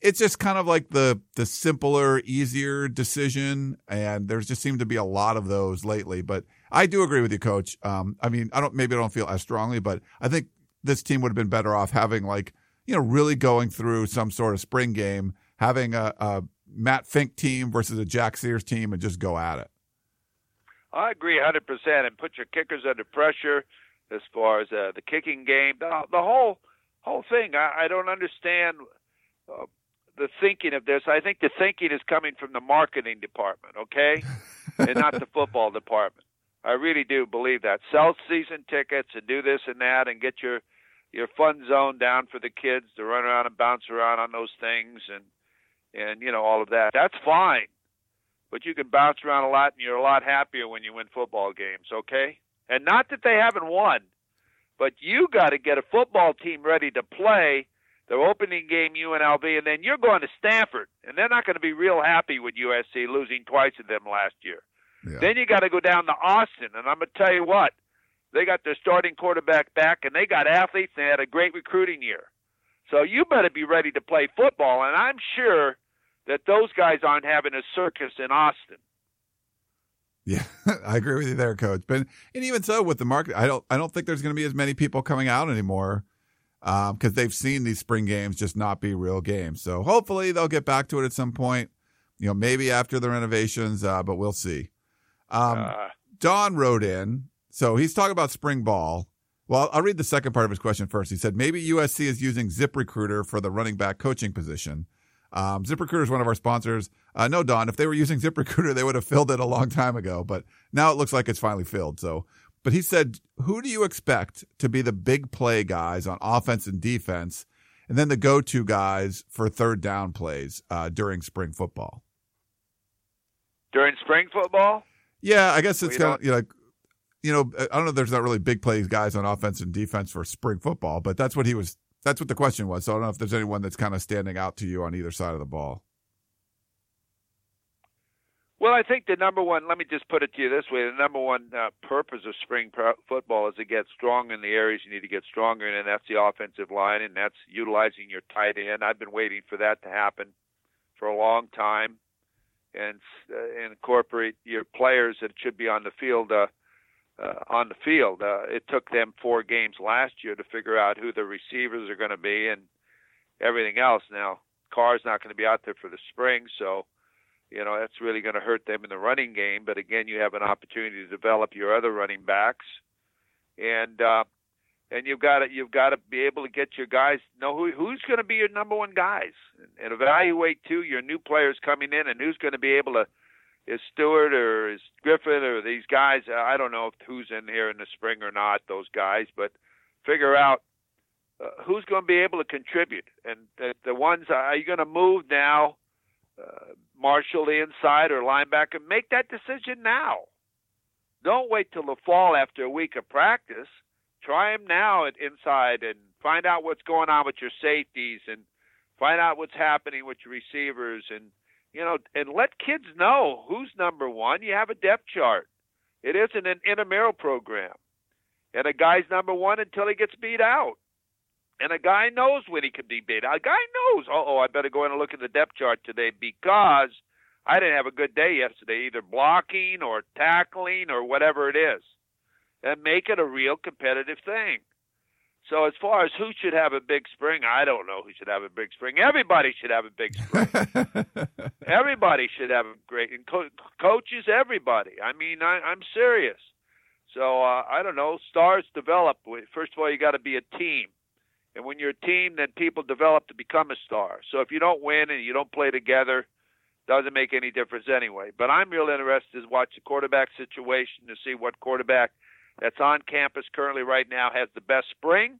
it's just kind of like the, the simpler, easier decision. And there's just seemed to be a lot of those lately, but I do agree with you, coach. Um, I mean, I don't, maybe I don't feel as strongly, but I think this team would have been better off having like you know, really going through some sort of spring game, having a, a Matt Fink team versus a Jack Sears team and just go at it. I agree 100%. And put your kickers under pressure as far as uh, the kicking game. The, the whole whole thing, I, I don't understand uh, the thinking of this. I think the thinking is coming from the marketing department, okay, and not the football department. I really do believe that. Sell season tickets and do this and that and get your your fun zone down for the kids to run around and bounce around on those things and and you know all of that. That's fine. But you can bounce around a lot and you're a lot happier when you win football games, okay? And not that they haven't won, But you got to get a football team ready to play their opening game UNLV, and then you're going to Stanford, and they're not going to be real happy with USC losing twice to them last year. Yeah. Then you got to go down to Austin, and I'm going to tell you what, they got their starting quarterback back, and they got athletes. And they had a great recruiting year, so you better be ready to play football. And I'm sure that those guys aren't having a circus in Austin. Yeah, I agree with you there, Coach. But and even so, with the market, I don't I don't think there's going to be as many people coming out anymore because um, they've seen these spring games just not be real games. So hopefully they'll get back to it at some point. You know, maybe after the renovations, uh, but we'll see. Um, uh, Don wrote in, so he's talking about spring ball. Well, I'll read the second part of his question first. He said maybe USC is using ZipRecruiter for the running back coaching position. Um, ZipRecruiter is one of our sponsors. Uh, no, Don, if they were using ZipRecruiter, they would have filled it a long time ago. But now it looks like it's finally filled. So, but he said, who do you expect to be the big play guys on offense and defense, and then the go-to guys for third down plays uh, during spring football? During spring football? Yeah, I guess it's well, kind of you know, you know, I don't know. There's not really big plays guys on offense and defense for spring football, but that's what he was that's what the question was. So I don't know if there's anyone that's kind of standing out to you on either side of the ball. Well, I think the number one, let me just put it to you this way the number one uh, purpose of spring pro- football is to get strong in the areas you need to get stronger in, and that's the offensive line, and that's utilizing your tight end. I've been waiting for that to happen for a long time and uh, incorporate your players that should be on the field. Uh, uh, on the field. Uh, it took them four games last year to figure out who the receivers are going to be and everything else. Now, Carr's not going to be out there for the spring, so you know that's really going to hurt them in the running game. But again, you have an opportunity to develop your other running backs, and uh, and you've got to you've got to be able to get your guys know who who's going to be your number one guys and, and evaluate too your new players coming in and who's going to be able to is Stewart or is Griffin or these guys. I don't know who's in here in the spring or not, those guys, but figure out uh, who's going to be able to contribute. And the, the ones, uh, are you going to move now, uh, Marshall the inside or linebacker? Make that decision now. Don't wait till the fall after a week of practice. Try them now at inside and find out what's going on with your safeties and find out what's happening with your receivers and you know, and let kids know who's number one. You have a depth chart. It isn't an intramural program. And a guy's number one until he gets beat out. And a guy knows when he can be beat out. A guy knows, oh, I better go in and look at the depth chart today because I didn't have a good day yesterday, either blocking or tackling or whatever it is. And make it a real competitive thing. So as far as who should have a big spring, I don't know who should have a big spring. Everybody should have a big spring. everybody should have a great and co- coaches. Everybody. I mean, I, I'm serious. So uh, I don't know. Stars develop. First of all, you got to be a team, and when you're a team, then people develop to become a star. So if you don't win and you don't play together, doesn't make any difference anyway. But I'm real interested to watch the quarterback situation to see what quarterback that's on campus currently right now has the best spring.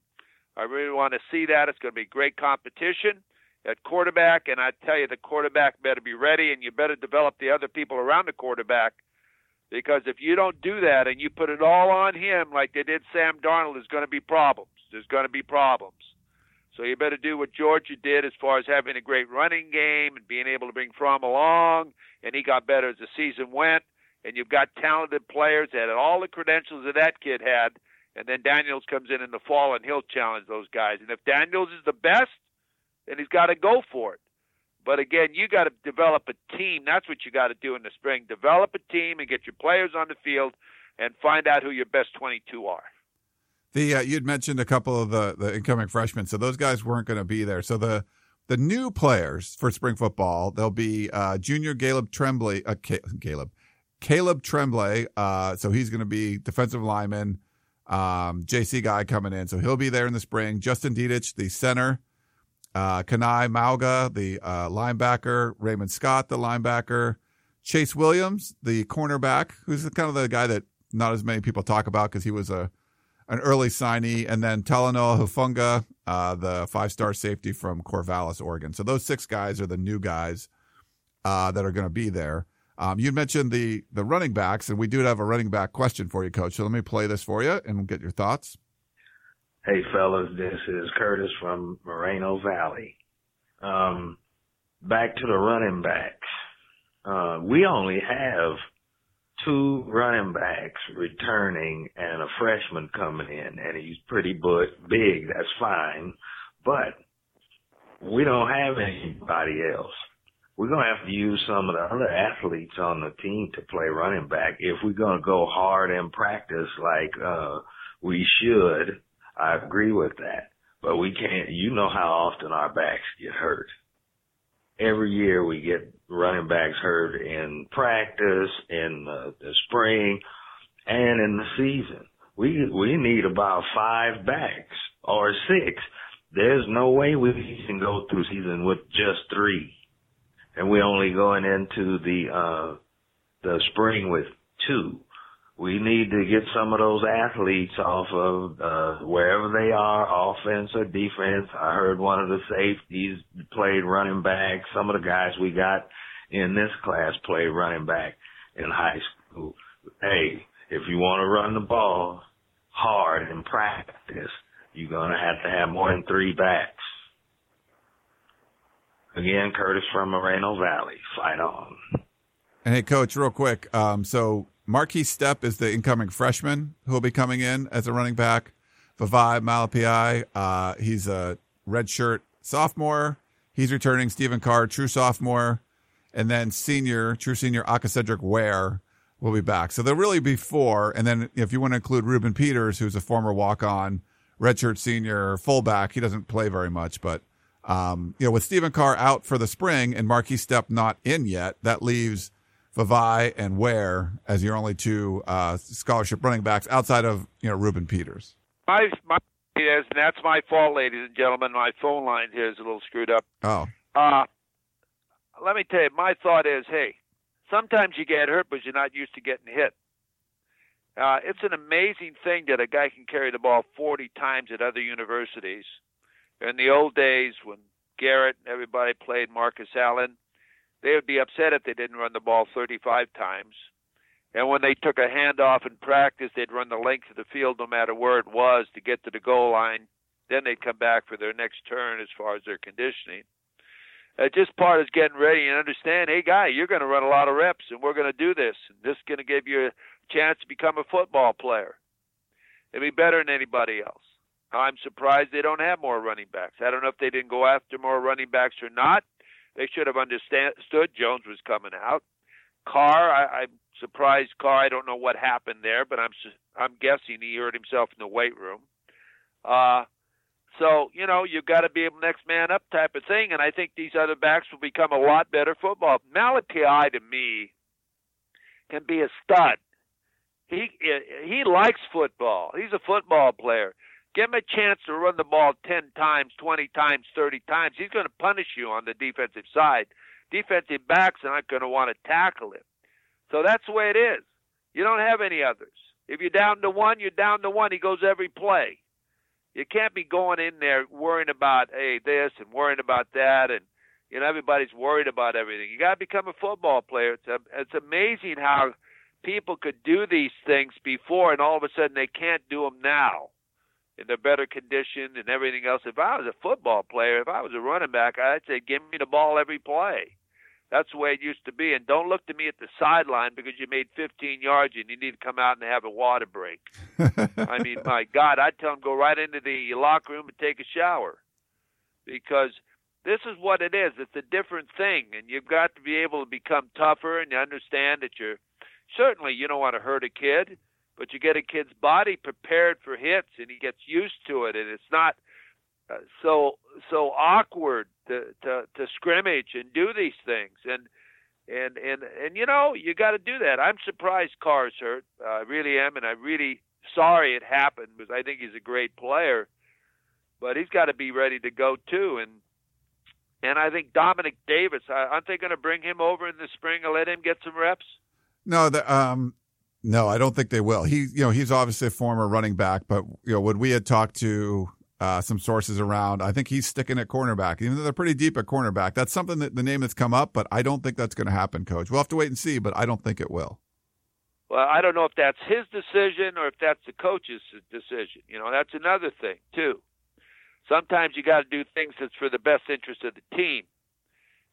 I really want to see that. It's going to be great competition at quarterback, and I tell you, the quarterback better be ready, and you better develop the other people around the quarterback. Because if you don't do that and you put it all on him like they did Sam Darnold, there's going to be problems. There's going to be problems. So you better do what Georgia did as far as having a great running game and being able to bring Fromm along, and he got better as the season went and you've got talented players that had all the credentials that that kid had, and then Daniels comes in in the fall and he'll challenge those guys. And if Daniels is the best, then he's got to go for it. But again, you got to develop a team. That's what you got to do in the spring. Develop a team and get your players on the field and find out who your best 22 are. The uh, you'd mentioned a couple of the, the incoming freshmen, so those guys weren't going to be there. So the the new players for spring football, they'll be uh, junior Caleb Tremblay, uh, Caleb Caleb Tremblay. Uh, so he's going to be defensive lineman, um, JC guy coming in. So he'll be there in the spring. Justin Dedich, the center. Uh, Kanai Mauga, the uh, linebacker. Raymond Scott, the linebacker. Chase Williams, the cornerback, who's kind of the guy that not as many people talk about because he was a an early signee, and then Talanoa Hufanga, uh, the five star safety from Corvallis, Oregon. So those six guys are the new guys uh, that are going to be there. Um, you mentioned the the running backs, and we do have a running back question for you, Coach. So let me play this for you and get your thoughts. Hey, fellas, this is Curtis from Moreno Valley. Um, back to the running backs. Uh, we only have two running backs returning and a freshman coming in, and he's pretty big. That's fine, but we don't have anybody else. We're gonna have to use some of the other athletes on the team to play running back if we're gonna go hard in practice like uh we should. I agree with that, but we can't. You know how often our backs get hurt every year we get running backs hurt in practice, in the, the spring, and in the season. We we need about five backs or six. There's no way we can go through season with just three, and we're only going into the uh the spring with two we need to get some of those athletes off of uh, wherever they are, offense or defense. I heard one of the safeties played running back. Some of the guys we got in this class played running back in high school. Hey, if you want to run the ball hard in practice, you're going to have to have more than three backs. Again, Curtis from Moreno Valley. Fight on. And hey, coach, real quick. Um, so Markese Stepp is the incoming freshman who will be coming in as a running back. Vavae Malepeai, uh, he's a redshirt sophomore. He's returning. Stephen Carr, true sophomore. And then senior, true senior, Aca'Cedric Ware will be back. So there'll really be four. And then if you want to include Ruben Peters, who's a former walk on, redshirt senior, fullback, he doesn't play very much, but um, you know, with Stephen Carr out for the spring and Markese Stepp not in yet, that leaves Vavae and Ware as your only two uh, scholarship running backs outside of you know Ruben Peters. My my is and that's my fault, ladies and gentlemen. My phone line here is a little screwed up. Oh. Uh, let me tell you, my thought is, hey, sometimes you get hurt because you're not used to getting hit. Uh, it's an amazing thing that a guy can carry the ball 40 times at other universities. In the old days when Garrett and everybody played Marcus Allen, they would be upset if they didn't run the ball 35 times. And when they took a handoff in practice, they'd run the length of the field no matter where it was to get to the goal line. Then they'd come back for their next turn as far as their conditioning. Uh, just part is getting ready and understand, hey, guy, you're going to run a lot of reps, and we're going to do this. And this is going to give you a chance to become a football player and be better than anybody else. I'm surprised they don't have more running backs. I don't know if they didn't go after more running backs or not. They should have understood Jones was coming out. Carr, I, I'm surprised Carr. I don't know what happened there, but I'm I'm guessing he hurt himself in the weight room. Uh, so you know you've got to be able next man up type of thing, and I think these other backs will become a lot better football. Malepeai to me can be a stud. He he likes football. He's a football player. Give him a chance to run the ball 10 times, 20 times, 30 times. He's going to punish you on the defensive side. Defensive backs are not going to want to tackle him. So that's the way it is. You don't have any others. If you're down to one, you're down to one. He goes every play. You can't be going in there worrying about hey this and worrying about that, and you know everybody's worried about everything. You got to become a football player. It's a, it's amazing how people could do these things before, and all of a sudden they can't do them now in their better condition and everything else. If I was a football player, if I was a running back, I'd say give me the ball every play. That's the way it used to be. And don't look to me at the sideline because you made 15 yards and you need to come out and have a water break. I mean, my God, I'd tell them go right into the locker room and take a shower because this is what it is. It's a different thing, and you've got to be able to become tougher and you understand that you're certainly you don't want to hurt a kid but you get a kid's body prepared for hits and he gets used to it and it's not uh, so so awkward to, to to scrimmage and do these things and and and and you know you got to do that. I'm surprised Carr's hurt. Uh, I really am, and I'm really sorry it happened because I think he's a great player, but he's got to be ready to go too. And and I think Dominic Davis, aren't they going to bring him over in the spring and let him get some reps? No, the um no, I don't think they will. He, you know, he's obviously a former running back, but you know, when we had talked to uh, some sources around, I think he's sticking at cornerback, even though they're pretty deep at cornerback. That's something that the name that's come up, but I don't think that's going to happen, Coach. We'll have to wait and see, but I don't think it will. Well, I don't know if that's his decision or if that's the coach's decision. You know, that's another thing too. Sometimes you got to do things that's for the best interest of the team,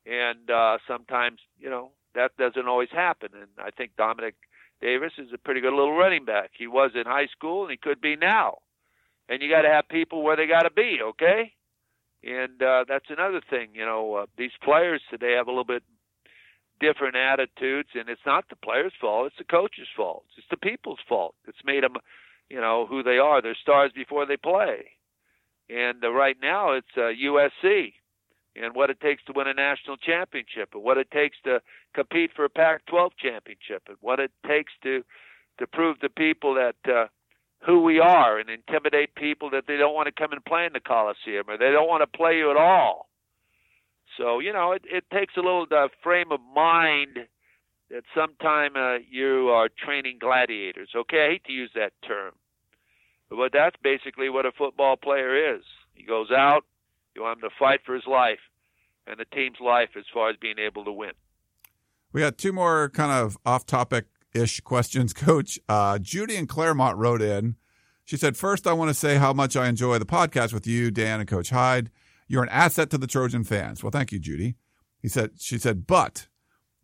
and uh, sometimes you know that doesn't always happen. And I think Dominic Davis is a pretty good little running back. He was in high school, and he could be now. And you got to have people where they got to be, okay? And uh, that's another thing. You know, uh, these players today have a little bit different attitudes, and it's not the players' fault; it's the coach's fault. It's the people's fault. It's made them, you know, who they are. They're stars before they play. And uh, right now, it's uh, USC and what it takes to win a national championship, and what it takes to compete for a Pac-12 championship, and what it takes to to prove to people that uh, who we are and intimidate people that they don't want to come and play in the Coliseum or they don't want to play you at all. So you know, it, it takes a little uh, frame of mind that sometime uh, you are training gladiators. Okay, I hate to use that term, but that's basically what a football player is. He goes out, you want him to fight for his life and the team's life as far as being able to win. We got two more kind of off-topic ish questions, Coach. Uh, Judy and Claremont wrote in. She said, First, I want to say how much I enjoy the podcast with you, Dan, and Coach Hyde. You're an asset to the Trojan fans. Well, thank you, Judy. He said, She said, but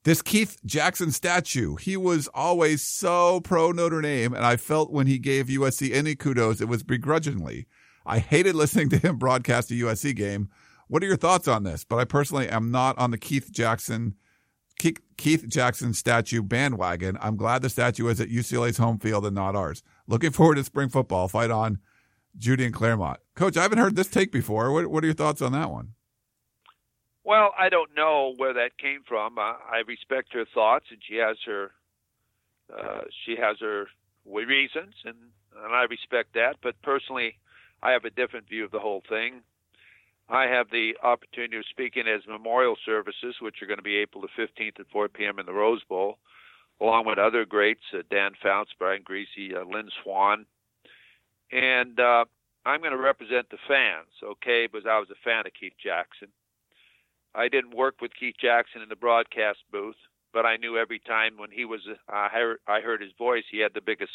this Keith Jackson statue, he was always so pro Notre Dame, and I felt when he gave USC any kudos, it was begrudgingly. I hated listening to him broadcast a USC game. What are your thoughts on this? But I personally am not on the Keith Jackson Keith Jackson statue bandwagon. I'm glad the statue is at UCLA's home field and not ours. Looking forward to spring football. Fight on, Judy and Claremont. Coach, I haven't heard this take before. What, what are your thoughts on that one? Well, I don't know where that came from. Uh, I respect her thoughts, and she has her uh, she has her reasons, and and I respect that. But personally, I have a different view of the whole thing. I have the opportunity of speaking as memorial services, which are going to be April the 15th at 4 p.m. in the Rose Bowl, along with other greats, uh, Dan Fouts, Brian Griese, uh, Lynn Swann. And uh, I'm going to represent the fans, okay, because I was a fan of Keith Jackson. I didn't work with Keith Jackson in the broadcast booth, but I knew every time when he was, uh, I heard, I heard his voice, he had the biggest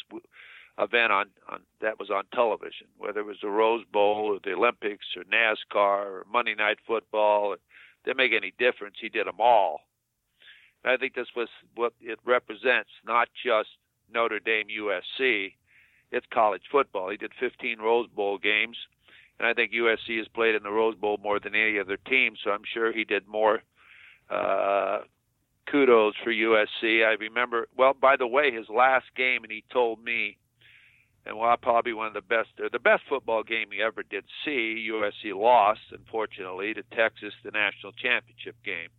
event on, on that was on television, whether it was the Rose Bowl or the Olympics or NASCAR or Monday Night Football. It didn't make any difference. He did them all. And I think this was what it represents, not just Notre Dame USC. It's college football. He did 15 Rose Bowl games, and I think USC has played in the Rose Bowl more than any other team. So I'm sure he did more uh, kudos for USC. I remember, well, by the way, his last game, and he told me and well, probably one of the best, the best football game he ever did see. USC lost, unfortunately, to Texas, the national championship game.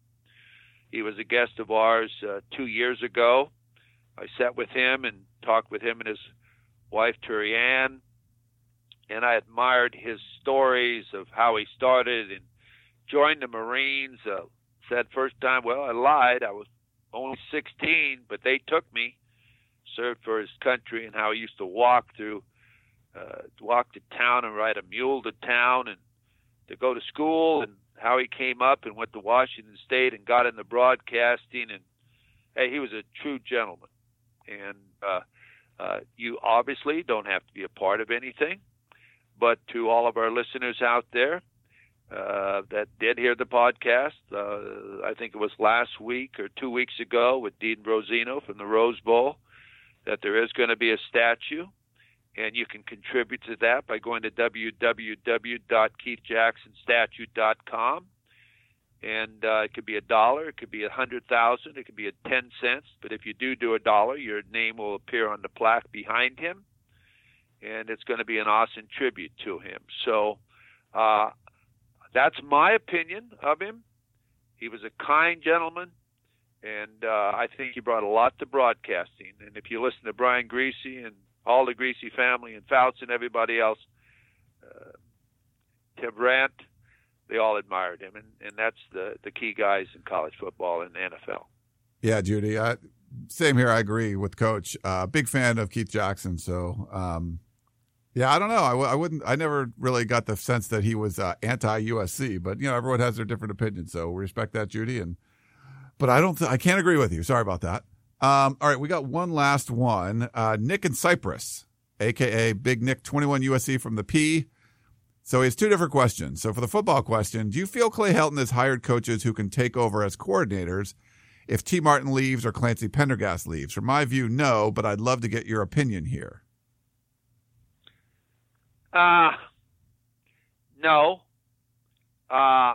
He was a guest of ours uh, two years ago. I sat with him and talked with him and his wife, Turi Ann, and I admired his stories of how he started and joined the Marines. Uh, said first time, well, I lied. I was only 16, but they took me served for his country and how he used to walk through, uh, walk to town and ride a mule to town and to go to school and how he came up and went to Washington State and got into broadcasting and hey, he was a true gentleman. And uh, uh, you obviously don't have to be a part of anything, but to all of our listeners out there uh, that did hear the podcast, uh, I think it was last week or two weeks ago with Dean Rosino from the Rose Bowl that there is going to be a statue, and you can contribute to that by going to www.keithjacksonstatue.com. And uh, it could be a dollar, it could be a hundred thousand, it could be a ten cents. But if you do do a dollar, your name will appear on the plaque behind him, and it's going to be an awesome tribute to him. So uh, that's my opinion of him. He was a kind gentleman and uh, I think he brought a lot to broadcasting. And if you listen to Brian Griese and all the Griese family and Fouts and everybody else, uh, Tim Brant, they all admired him, and, and that's the the key guys in college football and NFL. Yeah, Judy. I, same here. I agree with Coach. Uh, big fan of Keith Jackson. So, um, yeah, I don't know. I w- I wouldn't. I never really got the sense that he was uh, anti USC, but you know, everyone has their different opinions. So respect that, Judy, and but I don't. Th- I can't agree with you. Sorry about that. Um, all right, we got one last one. Uh, Nick in Cyprus, aka Big Nick, 21 USC from the P. So he has two different questions. So for the football question, do you feel Clay Helton has hired coaches who can take over as coordinators if Tee Martin leaves or Clancy Pendergast leaves? From my view, no, but I'd love to get your opinion here. Uh, no. Uh,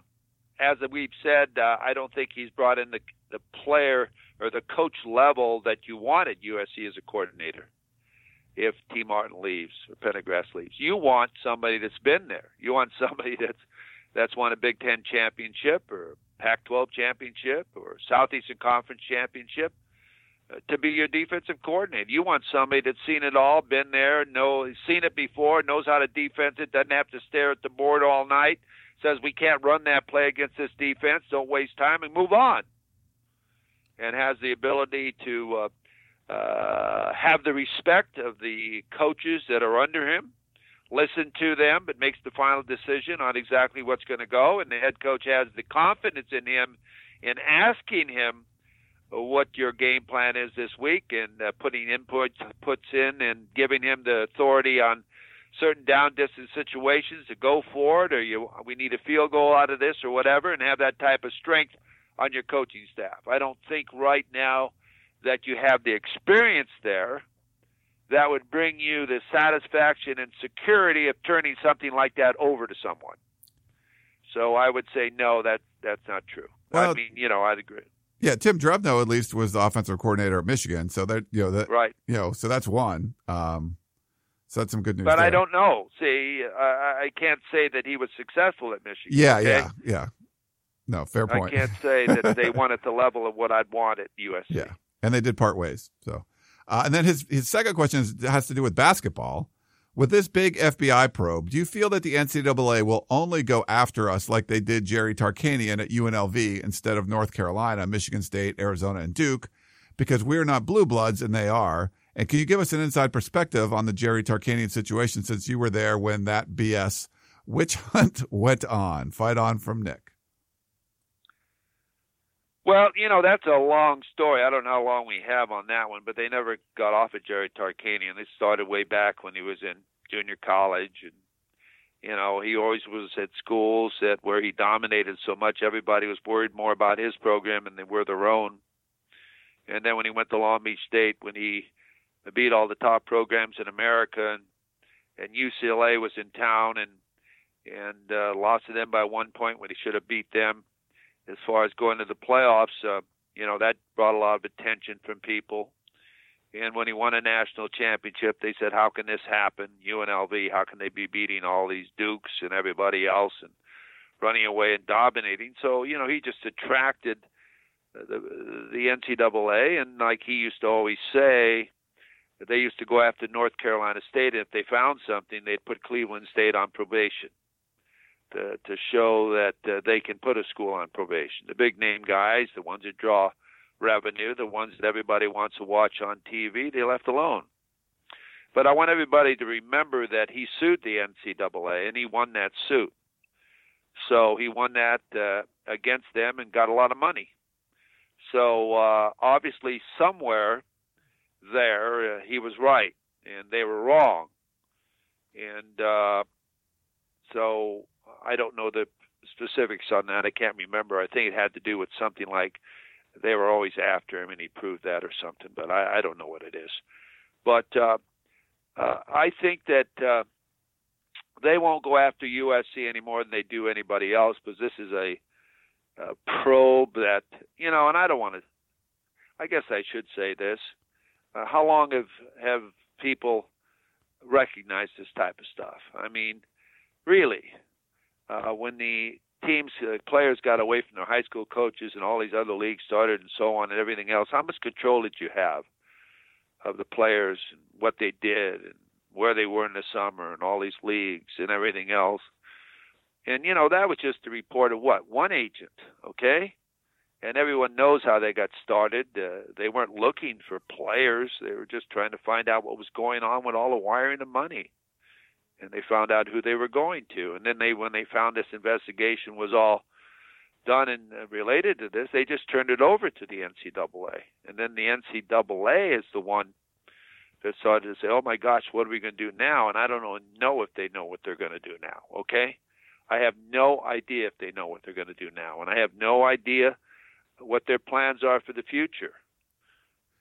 as we've said, uh, I don't think he's brought in the the player or the coach level that you want at USC as a coordinator. If Tee Martin leaves or Pendergast leaves, you want somebody that's been there. You want somebody that's that's won a Big Ten championship or Pac-12 championship or Southeastern Conference championship uh, to be your defensive coordinator. You want somebody that's seen it all, been there, know seen it before, knows how to defense it, doesn't have to stare at the board all night. Says we can't run that play against this defense. Don't waste time and move on and has the ability to uh, uh, have the respect of the coaches that are under him, listen to them, but makes the final decision on exactly what's going to go. And the head coach has the confidence in him in asking him what your game plan is this week and uh, putting input puts in and giving him the authority on certain down distance situations to go for it or you we need a field goal out of this or whatever and have that type of strength on your coaching staff. I don't think right now that you have the experience there that would bring you the satisfaction and security of turning something like that over to someone. So I would say no, that that's not true. Well, I mean, you know, I'd agree. Yeah, Tim Drevno at least was the offensive coordinator at Michigan, so that you know that right. You know, so that's one. Um, so that's some good news. But there. I don't know. See, I, I can't say that he was successful at Michigan. Yeah, okay? yeah, yeah. No, fair point. I can't say that they won at the level of what I'd want at USC. Yeah, and they did part ways. So, uh, and then his his second question is, has to do with basketball. With this big FBI probe, do you feel that the NCAA will only go after us like they did Jerry Tarkanian at UNLV instead of North Carolina, Michigan State, Arizona, and Duke, because we're not blue bloods and they are? And can you give us an inside perspective on the Jerry Tarkanian situation since you were there when that BS witch hunt went on? Fight on from Nick. Well, you know, that's a long story. I don't know how long we have on that one, but they never got off of Jerry Tarkanian. They started way back when he was in junior college and you know, he always was at schools that where he dominated so much everybody was worried more about his program than they were their own. And then when he went to Long Beach State when he beat all the top programs in America and and UCLA was in town and and uh, lost to them by one point when he should have beat them as far as going to the playoffs, uh, you know, that brought a lot of attention from people. And when he won a national championship, they said, "How can this happen? UNLV? How can they be beating all these Dukes and everybody else and running away and dominating?" So you know, he just attracted the the NCAA, and like he used to always say, they used to go after North Carolina State, and if they found something, they'd put Cleveland State on probation to, to show that uh, they can put a school on probation. The big name guys, the ones that draw revenue, the ones that everybody wants to watch on TV, they left alone. But I want everybody to remember that he sued the NCAA and he won that suit. So he won that uh, against them and got a lot of money. So uh, obviously, somewhere there, uh, he was right and they were wrong. And uh, so I don't know the specifics on that. I can't remember. I think it had to do with something like they were always after him and he proved that or something, but I, I don't know what it is. But uh, uh, I think that uh, they won't go after USC any more than they do anybody else because this is a, a probe that, you know, and I don't want to, I guess I should say this. Uh, how long have, have people recognized this type of stuff? I mean, really, uh, when the teams, uh, players got away from their high school coaches and all these other leagues started and so on and everything else, how much control did you have of the players and what they did and where they were in the summer and all these leagues and everything else? And you know that was just the report of what one agent, okay? And everyone knows how they got started. Uh, they weren't looking for players; they were just trying to find out what was going on with all the wiring of money and they found out who they were going to. And then they, when they found this investigation was all done and uh, related to this, they just turned it over to the NCAA, and then the NCAA is the one that started to say, "Oh my gosh, what are we going to do now?" And I don't know if they know what they're going to do now. Okay, I have no idea if they know what they're going to do now, and I have no idea what their plans are for the future.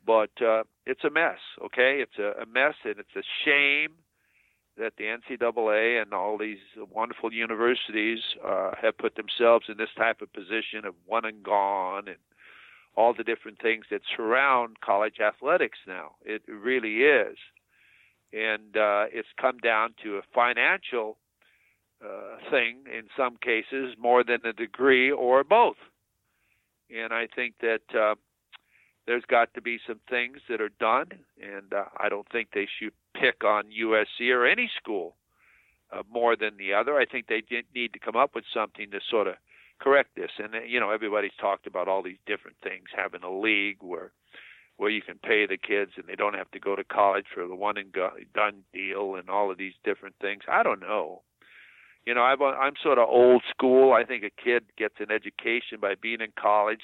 But uh, it's a mess. Okay, it's a, a mess, and it's a shame that the NCAA and all these wonderful universities uh, have put themselves in this type of position of one and gone and all the different things that surround college athletics now. It really is. And uh, it's come down to a financial uh, thing in some cases more than a degree or both. And I think that uh, there's got to be some things that are done, and uh, I don't think they should pick on USC or any school uh, more than the other. I think they need to come up with something to sort of correct this. And uh, you know, everybody's talked about all these different things, having a league where where you can pay the kids and they don't have to go to college for the one and done deal and all of these different things. I don't know. You know, I'm I'm sort of old school. I think a kid gets an education by being in college,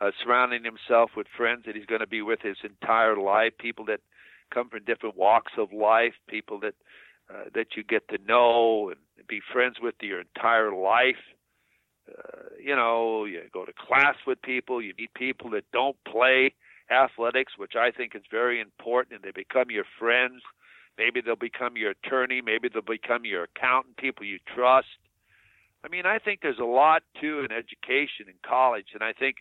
uh, surrounding himself with friends that he's going to be with his entire life, people that come from different walks of life, people that uh, that you get to know and be friends with your entire life. Uh, you know, you go to class with people, you meet people that don't play athletics, which I think is very important, and they become your friends. Maybe they'll become your attorney, maybe they'll become your accountant, people you trust. I mean, I think there's a lot to an education in college, and I think,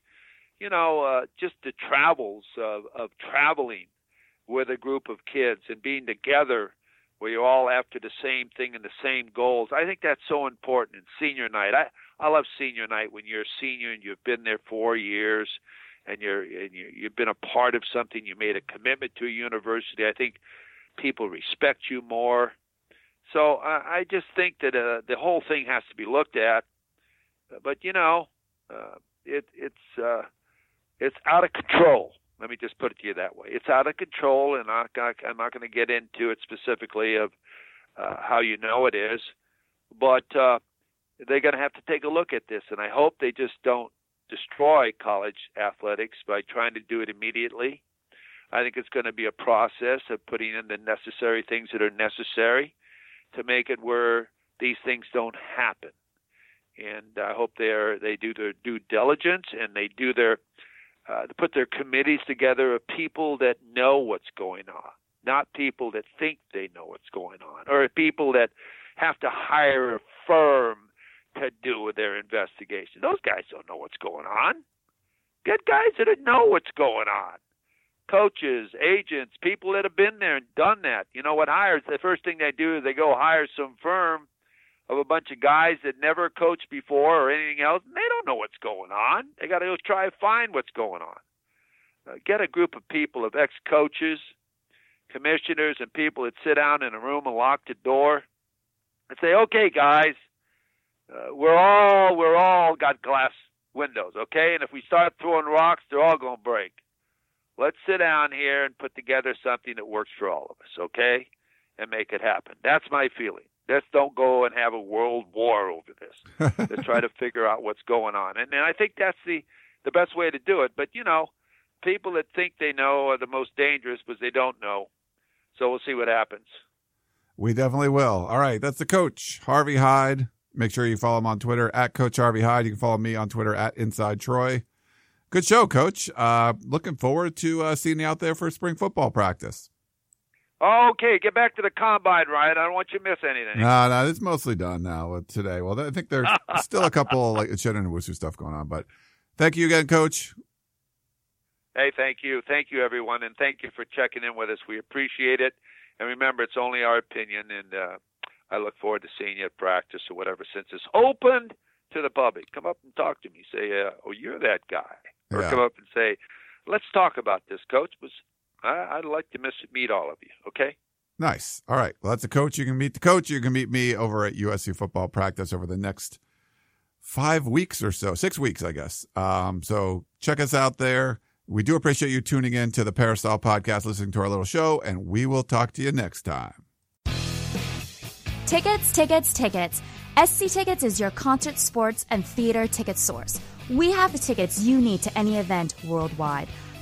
you know, uh, just the travels of, of traveling with a group of kids and being together where you're all after the same thing and the same goals. I think that's so important in senior night. I I love senior night when you're a senior and you've been there four years and you're and you, you've been a part of something. You made a commitment to a university. I think people respect you more. So I, I just think that uh, the whole thing has to be looked at. But you know, uh, it it's uh, it's out of control. Let me just put it to you that way. It's out of control, and I'm not going to get into it specifically of uh, how you know it is, but uh, they're going to have to take a look at this, and I hope they just don't destroy college athletics by trying to do it immediately. I think it's going to be a process of putting in the necessary things that are necessary to make it where these things don't happen. And I hope they they do their due diligence and they do their uh, to put their committees together of people that know what's going on, not people that think they know what's going on, or people that have to hire a firm to do their investigation. Those guys don't know what's going on. Get guys that know what's going on. Coaches, agents, people that have been there and done that. You know what hires? The first thing they do is they go hire some firm of a bunch of guys that never coached before or anything else. And they don't know what's going on. They got to go try to find what's going on. Uh, get a group of people of ex-coaches, commissioners, and people that sit down in a room and lock the door and say, "Okay, guys, uh, we're all we're all got glass windows, okay? And if we start throwing rocks, they're all going to break. Let's sit down here and put together something that works for all of us, okay? And make it happen. That's my feeling. Let's don't go and have a world war over this. Let's try to figure out what's going on. And, and I think that's the the best way to do it. But you know, people that think they know are the most dangerous because they don't know. So we'll see what happens. We definitely will. All right, that's the coach, Harvey Hyde. Make sure you follow him on Twitter at Coach Harvey Hyde. You can follow me on Twitter at Inside Troy. Good show, Coach. Uh, looking forward to uh, seeing you out there for spring football practice. Okay, get back to the combine, Ryan. I don't want you to miss anything. No, no, it's mostly done now today. Well, I think there's still a couple like Cheddar and Wusu stuff going on, but thank you again, Coach. Hey, thank you, thank you, everyone, and thank you for checking in with us. We appreciate it, and remember, it's only our opinion, and uh, I look forward to seeing you at practice or whatever since it's opened to the public. Come up and talk to me. Say, uh, "Oh, you're that guy," or yeah. come up and say, "Let's talk about this, Coach." Was I, would like to miss, meet all of you. Okay. Nice. All right. Well, that's a coach. You can meet the coach. You can meet me over at USC football practice over the next five weeks or so, six weeks, I guess. Um, so check us out there. We do appreciate you tuning in to the Peristyle podcast, listening to our little show, and we will talk to you next time. Tickets, tickets, tickets. SC Tickets is your concert, sports, and theater ticket source. We have the tickets you need to any event worldwide.